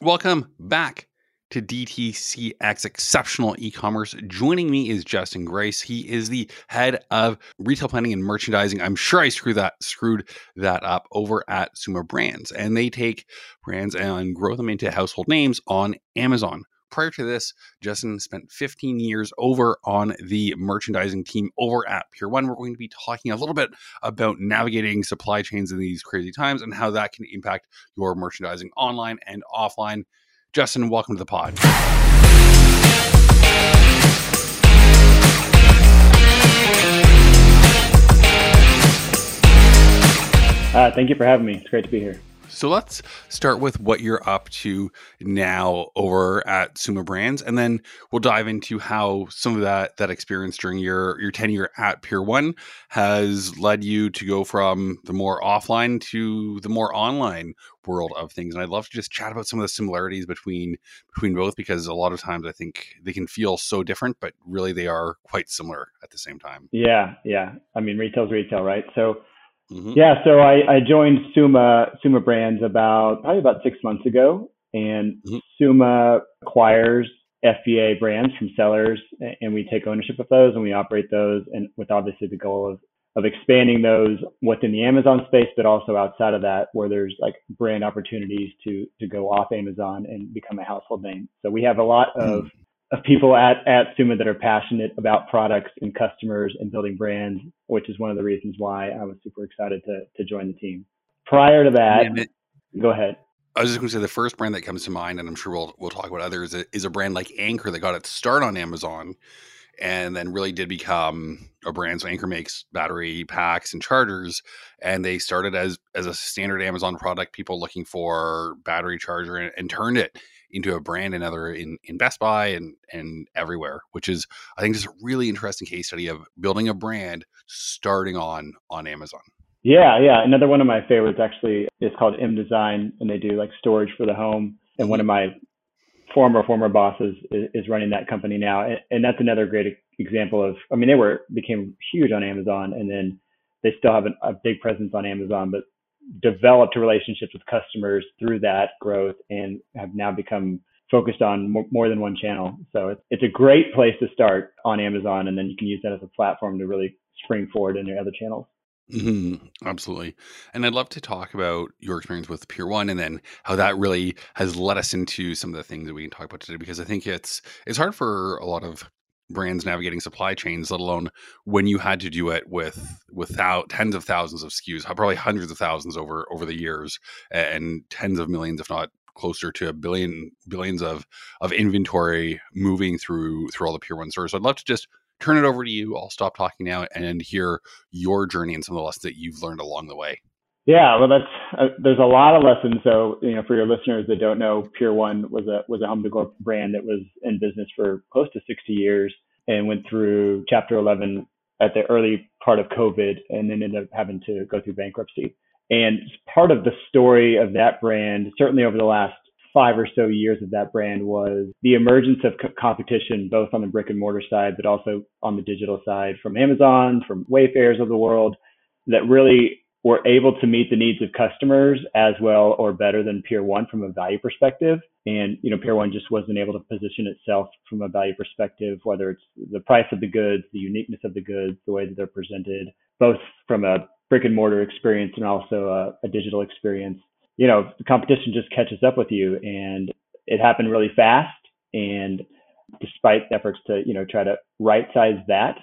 Welcome back to DTCX Exceptional E-commerce. Joining me is Justin Grice. He is the head of retail planning and merchandising. I'm sure I screwed that screwed that up over at Suma Brands, and they take brands and grow them into household names on Amazon. Prior to this, Justin spent 15 years over on the merchandising team over at Pier One. We're going to be talking a little bit about navigating supply chains in these crazy times and how that can impact your merchandising online and offline. Justin, welcome to the pod. Uh, thank you for having me. It's great to be here. So let's start with what you're up to now over at Suma Brands, and then we'll dive into how some of that that experience during your your tenure at Pier One has led you to go from the more offline to the more online world of things. And I'd love to just chat about some of the similarities between between both because a lot of times I think they can feel so different, but really they are quite similar at the same time. Yeah, yeah. I mean, retail's retail, right? So Mm-hmm. Yeah, so I, I joined Suma Suma Brands about probably about six months ago, and mm-hmm. Suma acquires FBA brands from sellers, and we take ownership of those and we operate those, and with obviously the goal of of expanding those within the Amazon space, but also outside of that, where there's like brand opportunities to to go off Amazon and become a household name. So we have a lot of mm-hmm of people at, at Suma that are passionate about products and customers and building brands, which is one of the reasons why I was super excited to, to join the team. Prior to that, it, go ahead. I was just going to say the first brand that comes to mind, and I'm sure we'll we'll talk about others, is a brand like Anker that got its start on Amazon, and then really did become a brand. So Anker makes battery packs and chargers, and they started as as a standard Amazon product. People looking for battery charger and, and turned it into a brand and other in, in Best Buy and and everywhere, which is I think just a really interesting case study of building a brand starting on on Amazon. Yeah, yeah. Another one of my favorites actually is called mDesign, and they do like storage for the home. And one of mm-hmm. my former former bosses is, is running that company now, and, and that's another great example of. I mean, they were became huge on Amazon, and then they still have an, a big presence on Amazon, but developed relationships with customers through that growth and have now become focused on more than one channel. So it's, a great place to start on Amazon, and then you can use that as a platform to really spring forward into other channels. Mm-hmm. Absolutely. And I'd love to talk about your experience with Pier One and then how that really has led us into some of the things that we can talk about today because I think it's it's hard for a lot of brands navigating supply chains, let alone when you had to do it with without tens of thousands of SKUs, probably hundreds of thousands over over the years, and tens of millions, if not closer to a billion billions of of inventory moving through through all the Pier One stores. So I'd love to just turn it over to you. I'll stop talking now and hear your journey and some of the lessons that you've learned along the way. Yeah, well, that's uh, there's a lot of lessons. So you know, for your listeners that don't know, Pier One was a was a home decor brand that was in business for close to 60 years and went through Chapter 11 at the early part of COVID, and then ended up having to go through bankruptcy. And part of the story of that brand, certainly over the last five or so years of that brand, was the emergence of co- competition, both on the brick and mortar side, but also on the digital side, from Amazon, from Wayfairs of the world, that really were able to meet the needs of customers as well or better than Pier One from a value perspective. And you know, Pier One just wasn't able to position itself from a value perspective, whether it's the price of the goods, the uniqueness of the goods, the way that they're presented, both from a brick and mortar experience and also a, a digital experience. You know, the competition just catches up with you, and it happened really fast. And despite efforts to you know try to right size that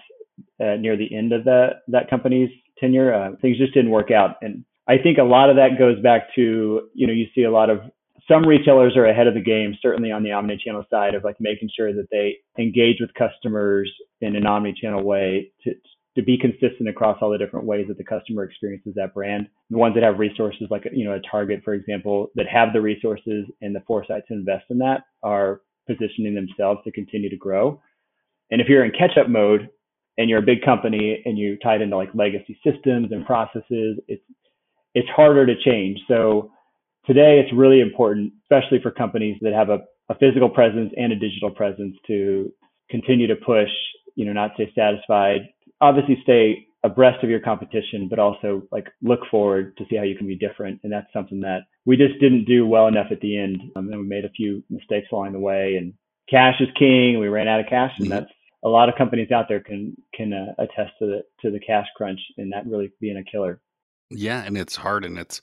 uh, near the end of the that company's tenure, uh, things just didn't work out. And I think a lot of that goes back to, you know, you see a lot of some retailers are ahead of the game, certainly on the omni-channel side of like making sure that they engage with customers in an omni-channel way to, to be consistent across all the different ways that the customer experiences that brand. The ones that have resources like, you know, a Target, for example, that have the resources and the foresight to invest in that are positioning themselves to continue to grow. And if you're in catch up mode, and you're a big company and you're tied into like legacy systems and processes, it's it's harder to change. So today it's really important, especially for companies that have a, a physical presence and a digital presence to continue to push, you know, not stay satisfied, obviously stay abreast of your competition, but also like look forward to see how you can be different. And that's something that we just didn't do well enough at the end. Um, and we made a few mistakes along the way. And cash is king. We ran out of cash, and that's a lot of companies out there can can uh, attest to the to the cash crunch and that really being a killer. Yeah, and it's hard, and it's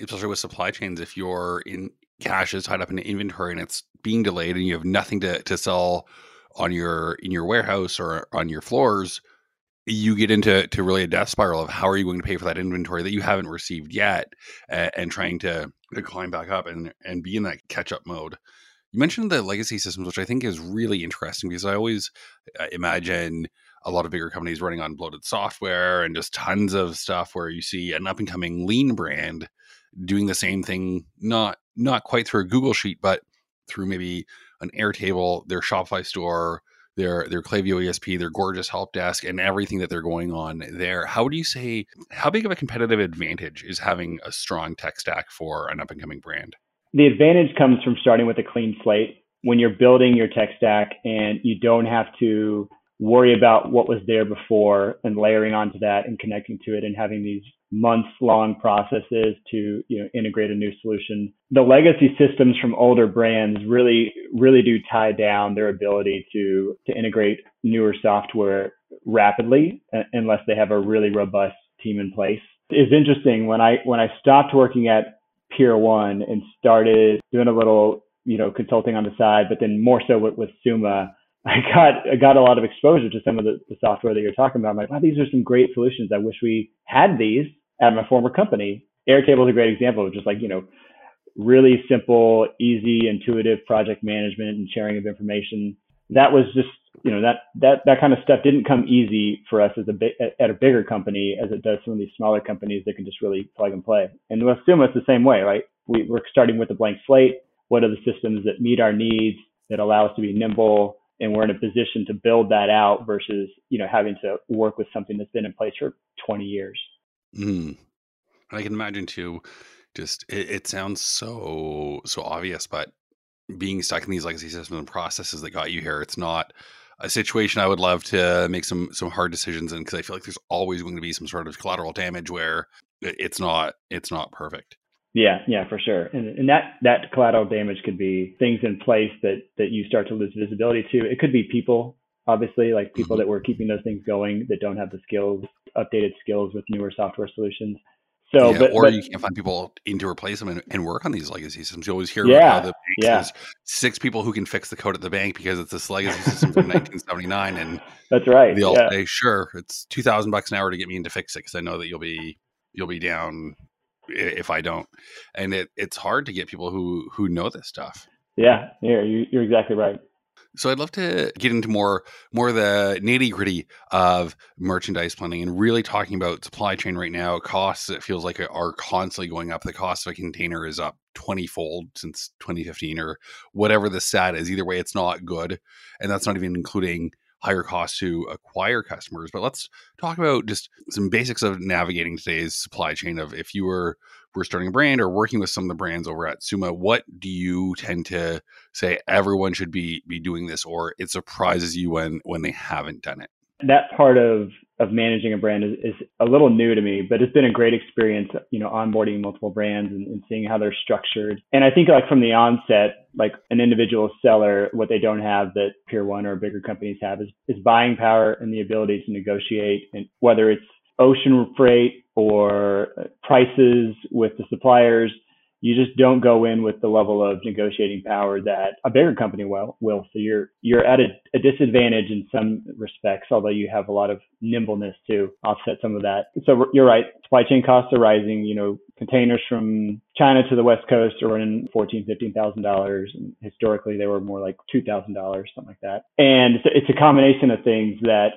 especially with supply chains. If you're in cash is tied up in inventory and it's being delayed, and you have nothing to to sell on your in your warehouse or on your floors, you get into to really a death spiral of how are you going to pay for that inventory that you haven't received yet, and trying to, to climb back up and and be in that catch up mode. You mentioned the legacy systems, which I think is really interesting because I always uh, imagine a lot of bigger companies running on bloated software and just tons of stuff where you see an up and coming lean brand doing the same thing, not not quite through a Google sheet, but through maybe an Airtable, their Shopify store, their their Klaviyo ESP, their Gorgias help desk, and everything that they're going on there. How would you say how big of a competitive advantage is having a strong tech stack for an up and coming brand? the advantage comes from starting with a clean slate when you're building your tech stack and you don't have to worry about what was there before and layering onto that and connecting to it and having these months long processes to you know integrate a new solution the legacy systems from older brands really really do tie down their ability to to integrate newer software rapidly uh, unless they have a really robust team in place it's interesting when i when i stopped working at Pier One and started doing a little, you know, consulting on the side, but then more so with, with Suma. I got I got a lot of exposure to some of the, the software that you're talking about. I'm like, wow, these are some great solutions. I wish we had these at my former company. Airtable is a great example of just like, you know, really simple, easy, intuitive project management and sharing of information. That was just you know that that that kind of stuff didn't come easy for us as a at a bigger company as it does some of these smaller companies that can just really plug and play. And with Suma, it's the same way, right? We, we're starting with a blank slate. What are the systems that meet our needs that allow us to be nimble? And we're in a position to build that out versus you know having to work with something that's been in place for 20 years. Mm. I can imagine too. Just it, it sounds so so obvious, but being stuck in these legacy systems and processes that got you here, it's not a situation I would love to make some some hard decisions in because I feel like there's always going to be some sort of collateral damage where it's not it's not perfect. Yeah, yeah, for sure. And, and that that collateral damage could be things in place that that you start to lose visibility to. It could be people, obviously, like people mm-hmm. that were keeping those things going that don't have the skills, updated skills with newer software solutions. So, yeah, but, or but, you can't find people in to replace them and, and, work on these legacy systems. You always hear yeah, about how the yeah. six people who can fix the code at the bank because it's this legacy system from 1979, and that's right. They all yeah. say, "Sure, it's two thousand bucks an hour to get me in to fix it because I know that you'll be you'll be down if I don't." And it it's hard to get people who who know this stuff. Yeah, yeah, you, you're exactly right. So I'd love to get into more more the nitty gritty of merchandise planning and really talking about supply chain right now. Costs it feels like are constantly going up. The cost of a container is up twenty fold since 2015 or whatever the stat is. Either way, it's not good, and that's not even including higher costs to acquire customers. But let's talk about just some basics of navigating today's supply chain. Of if you were were starting a brand or working with some of the brands over at Suma, what do you tend to say everyone should be be doing this, or it surprises you when when they haven't done it? That part of of managing a brand is, is a little new to me, but it's been a great experience, you know, onboarding multiple brands and, and seeing how they're structured. And I think like from the onset, like an individual seller, what they don't have that Pier One or bigger companies have is, is buying power and the ability to negotiate and whether it's ocean freight or prices with the suppliers you just don't go in with the level of negotiating power that a bigger company will. will. So you're you're at a, a, disadvantage in some respects, although you have a lot of nimbleness to offset some of that. So you're right. Supply chain costs are rising. You know, containers from China to the West Coast are running fourteen, fifteen thousand dollars, historically they were more like two thousand dollars, something like that. And it's a combination of things that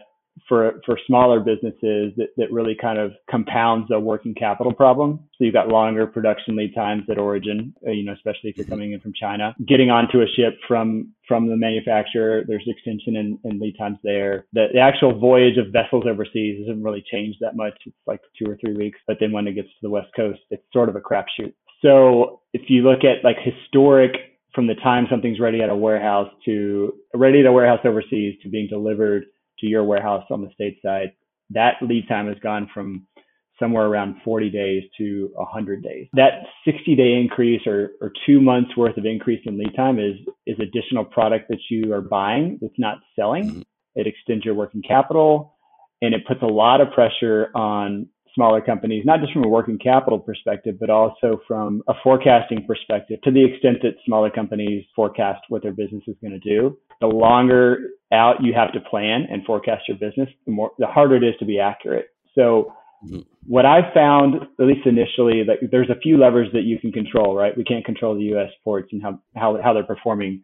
for for smaller businesses that, that really kind of compounds a working capital problem. So you've got longer production lead times at origin, uh, you know, especially if you're coming in from China. Getting onto a ship from from the manufacturer, there's extension in lead times there. The, the actual voyage of vessels overseas hasn't really changed that much. It's like two or three weeks, but then when it gets to the west coast, it's sort of a crapshoot. So if you look at like historic from the time something's ready at a warehouse to ready at a warehouse overseas to being delivered to your warehouse on the state side, that lead time has gone from somewhere around 40 days to 100 days. That 60 day increase or, or two months worth of increase in lead time is, is additional product that you are buying that's not selling. Mm-hmm. It extends your working capital and it puts a lot of pressure on smaller companies, not just from a working capital perspective, but also from a forecasting perspective to the extent that smaller companies forecast what their business is going to do. The longer out you have to plan and forecast your business, the more, the harder it is to be accurate. So mm-hmm. what I've found, at least initially, that there's a few levers that you can control, right? We can't control the U.S. ports and how, how, how they're performing.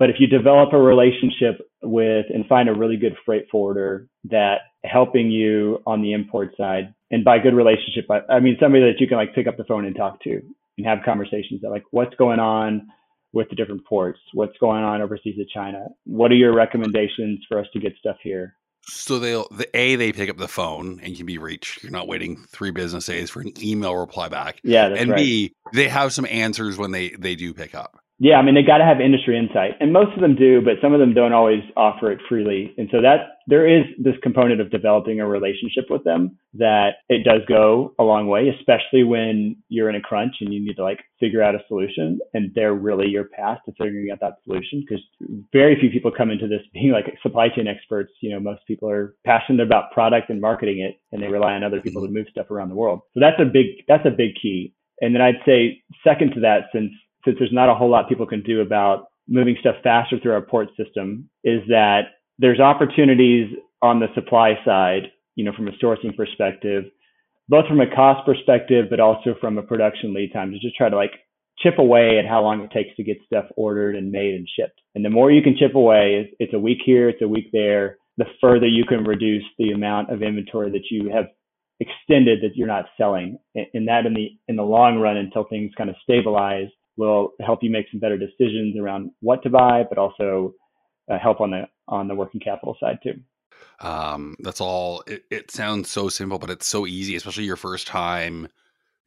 But if you develop a relationship with and find a really good freight forwarder that helping you on the import side, and by good relationship, I, I mean somebody that you can like pick up the phone and talk to and have conversations that like what's going on with the different ports, what's going on overseas to China, what are your recommendations for us to get stuff here? So they'll the a they pick up the phone and can be reached. You're not waiting three business days for an email reply back. Yeah, and right. b they have some answers when they they do pick up. Yeah, I mean they got to have industry insight, and most of them do, but some of them don't always offer it freely. And so that there is this component of developing a relationship with them that it does go a long way, especially when you're in a crunch and you need to like figure out a solution, and they're really your path to figuring out that solution. Because very few people come into this being like supply chain experts. You know, most people are passionate about product and marketing it, and they rely on other people to move stuff around the world. So that's a big that's a big key. And then I'd say second to that, since since there's not a whole lot people can do about moving stuff faster through our port system, is that there's opportunities on the supply side, you know, from a sourcing perspective, both from a cost perspective, but also from a production lead time to just try to like chip away at how long it takes to get stuff ordered and made and shipped. And the more you can chip away, it's a week here, it's a week there, the further you can reduce the amount of inventory that you have extended that you're not selling. And that in the in the long run until things kind of stabilize will help you make some better decisions around what to buy, but also uh, help on the on the working capital side too. Um, that's all. It, it sounds so simple, but it's so easy, especially your first time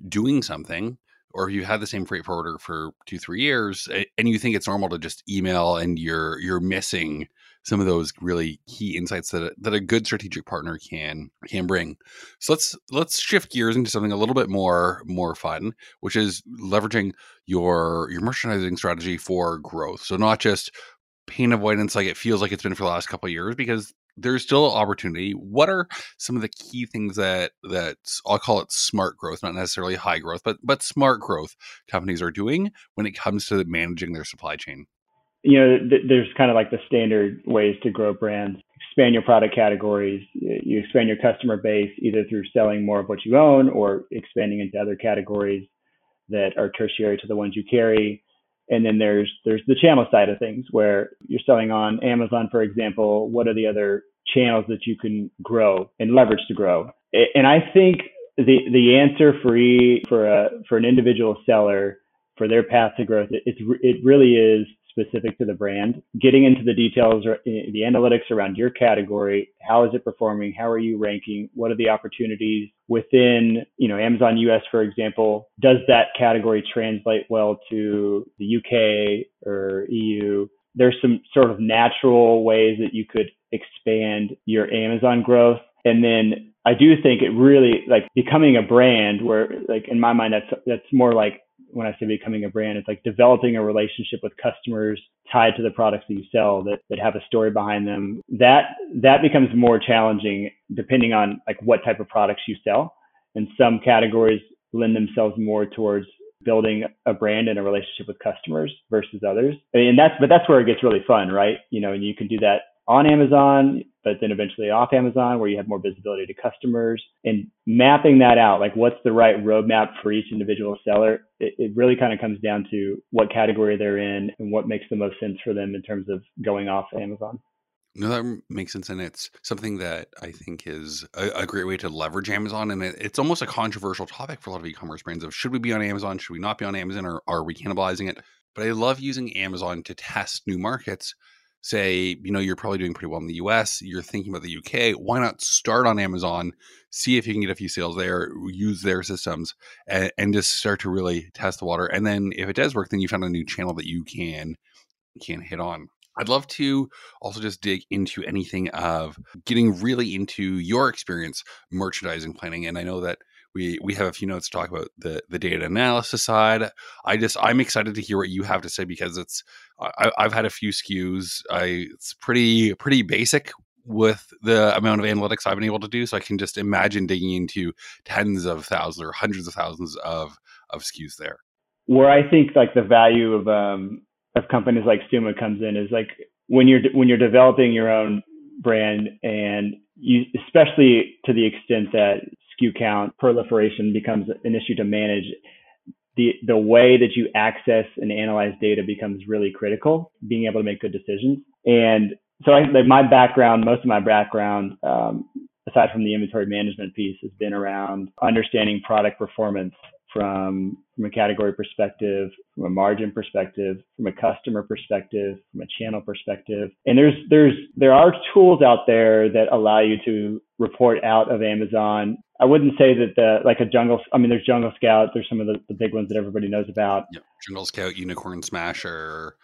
doing something, or if you had the same freight forwarder for two, three years, and you think it's normal to just email, and you're you're missing some of those really key insights that a, that a good strategic partner can can bring. So let's let's shift gears into something a little bit more more fun, which is leveraging your your merchandising strategy for growth. So not just pain avoidance like it feels like it's been for the last couple of years because there's still opportunity. What are some of the key things that that I'll call it smart growth, not necessarily high growth, but but smart growth companies are doing when it comes to managing their supply chain? You know, th- there's kind of like the standard ways to grow brands. Expand your product categories. You expand your customer base either through selling more of what you own or expanding into other categories that are tertiary to the ones you carry. And then there's there's the channel side of things where you're selling on Amazon, for example. What are the other channels that you can grow and leverage to grow? And I think the the answer for e, for a for an individual seller for their path to growth, it, it really is specific to the brand, getting into the details eh, the analytics around your category. How is it performing? How are you ranking? What are the opportunities within, you know, Amazon US, for example? Does that category translate well to the UK or EU? There's some sort of natural ways that you could expand your Amazon growth. And then I do think it really like becoming a brand where like in my mind that's that's more like when I say becoming a brand, it's like developing a relationship with customers tied to the products that you sell that, that have a story behind them. That that becomes more challenging depending on like what type of products you sell. And some categories lend themselves more towards building a brand and a relationship with customers versus others. And that's but that's where it gets really fun, right? You know, and you can do that on Amazon, but then eventually off Amazon where you have more visibility to customers and mapping that out. Like what's the right roadmap for each individual seller? It, it really kind of comes down to what category they're in and what makes the most sense for them in terms of going off Amazon. No, that makes sense. And it's something that I think is a, a great way to leverage Amazon. And it, it's almost a controversial topic for a lot of e commerce brands of should we be on Amazon? Should we not be on Amazon? Or are we cannibalizing it? But I love using Amazon to test new markets say, you know, you're probably doing pretty well in the US, you're thinking about the UK, why not start on Amazon, see if you can get a few sales there, use their systems, and, and just start to really test the water. And then if it does work, then you found a new channel that you can can hit on. I'd love to also just dig into anything of getting really into your experience merchandising planning. And I know that we we have a few notes to talk about the the data analysis side. I just I'm excited to hear what you have to say because it's I, have had a few SKUs. I it's pretty pretty basic with the amount of analytics I've been able to do. So I can just imagine digging into tens of thousands or hundreds of thousands of of SKUs there. Where I think like the value of um of companies like Suma comes in is like when you're when you're developing your own brand and you especially to the extent that SKU count proliferation becomes an issue to manage, the the way that you access and analyze data becomes really critical. Being able to make good decisions, and so I, like my background, most of my background, um, aside from the inventory management piece, has been around understanding product performance from from a category perspective, from a margin perspective, from a customer perspective, from a channel perspective. And there's there's there are tools out there that allow you to report out of Amazon. I wouldn't say that the like a jungle. I mean, there's Jungle Scout. There's some of the, the big ones that everybody knows about. Yep. Jungle Scout, Unicorn Smasher.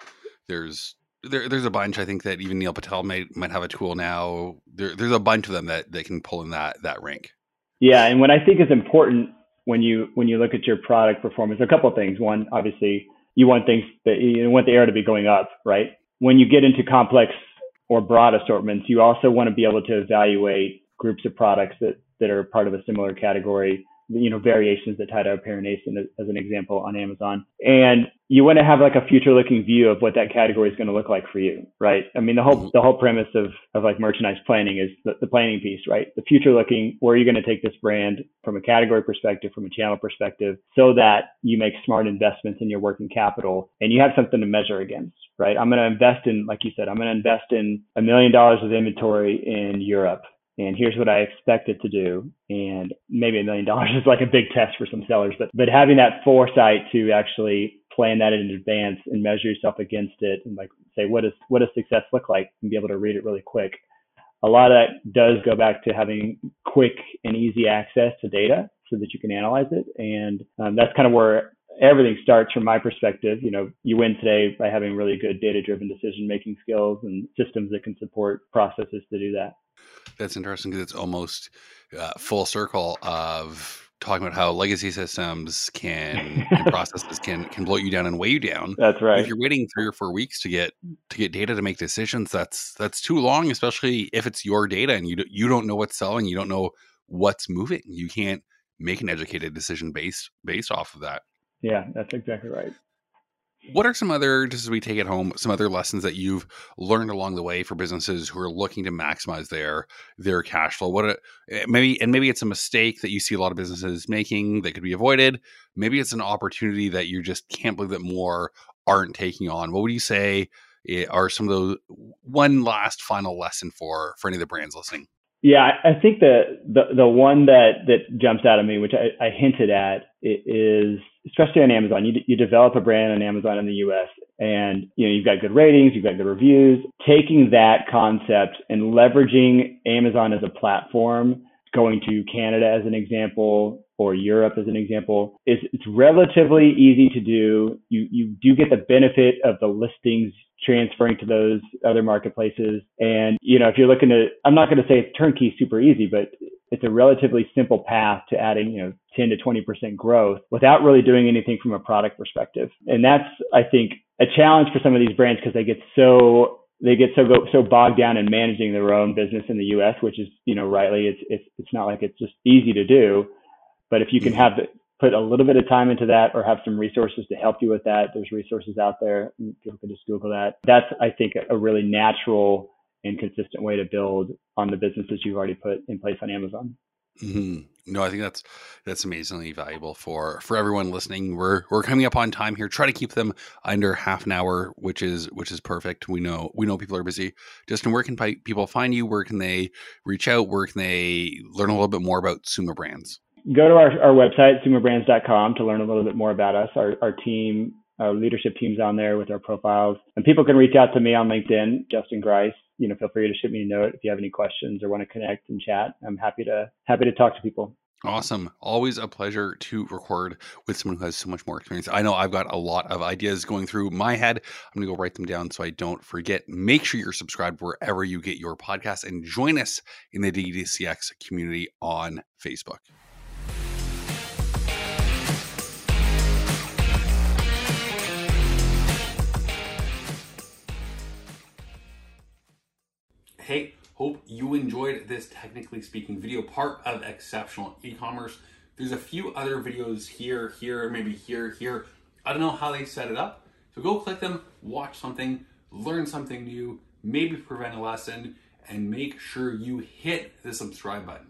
There's there, there's a bunch. I think that even Neil Patel might might have a tool now. There, there's a bunch of them that that can pull in that that rank. Yeah, and what I think is important when you when you look at your product performance, a couple of things. One, obviously, you want things that you want the air to be going up, right? When you get into complex or broad assortments, you also want to be able to evaluate groups of products that that are part of a similar category you know, variations that tie to Pyrenees as an example on Amazon. And you want to have like a future looking view of what that category is going to look like for you, right? I mean, the whole, the whole premise of, of like merchandise planning is the, the planning piece, right? The future looking, where are you going to take this brand from a category perspective, from a channel perspective, so that you make smart investments in your working capital and you have something to measure against, right? I'm going to invest in, like you said, I'm going to invest in a million dollars of inventory in Europe and here's what I expect it to do. And maybe a million dollars is like a big test for some sellers, but but having that foresight to actually plan that in advance and measure yourself against it and like say what does what does success look like and be able to read it really quick. A lot of that does go back to having quick and easy access to data so that you can analyze it. And um, that's kind of where everything starts from my perspective. You know, you win today by having really good data driven decision making skills and systems that can support processes to do that. That's interesting because it's almost uh, full circle of talking about how legacy systems can and processes can can blow you down and weigh you down. That's right. If you're waiting three or four weeks to get to get data to make decisions, that's that's too long, especially if it's your data and you do, you don't know what's selling, you don't know what's moving. You can't make an educated decision based based off of that. Yeah, that's exactly right. What are some other, just as we take it home, some other lessons that you've learned along the way for businesses who are looking to maximize their their cash flow? What a, eh, maybe and maybe it's a mistake that you see a lot of businesses making that could be avoided. Maybe it's an opportunity that you just can't believe that more aren't taking on. What would you say eh, are some of those one last final lesson for for any of the brands listening? Yeah, I think the the the one that that jumps out at me, which I, I hinted at, is especially on Amazon. You you develop a brand on Amazon in the U.S. and you know you've got good ratings, you've got good reviews. Taking that concept and leveraging Amazon as a platform, going to Canada as an example, or Europe as an example, is it's relatively easy to do. You you do get the benefit of the listings transferring to those other marketplaces. And, you know, if you're looking to, I'm not going to say it's turnkey super easy, but it's a relatively simple path to adding, you know, 10 to 20% growth without really doing anything from a product perspective. And that's, I think, a challenge for some of these brands because they get so they get so so bogged down in managing their own business in the U.S., which is you know rightly it's it's it's not like it's just easy to do, but if you can have put a little bit of time into that or have some resources to help you with that. There's resources out there. People can just Google that. That's, I think, a really natural and consistent way to build on the businesses you've already put in place on Amazon. Mm-hmm. No, I think that's that's amazingly valuable for for everyone listening. We're we're coming up on time here. Try to keep them under half an hour, which is which is perfect. We know we know people are busy. Justin, where can people find you? Where can they reach out? Where can they learn a little bit more about Suma Brands? go to our, our website, sumabrands.com, to learn a little bit more about us. Our, our team, our leadership team's on there with our profiles. And people can reach out to me on LinkedIn, Justin Grice. You know, feel free to shoot me a note if you have any questions or want to connect and chat. I'm happy to happy to talk to people. Awesome. Always a pleasure to record with someone who has so much more experience. I know I've got a lot of ideas going through my head. I'm going to go write them down so I don't forget. Make sure you're subscribed wherever you get your podcast and join us in the DTCX community on Facebook. Hey, Hope you enjoyed this technically speaking video, part of Exceptional E-commerce. There's a few other videos here, here, maybe here, here. I don't know how they set it up. So go click them, watch something, learn something new, maybe prevent a lesson, and make sure you hit the subscribe button.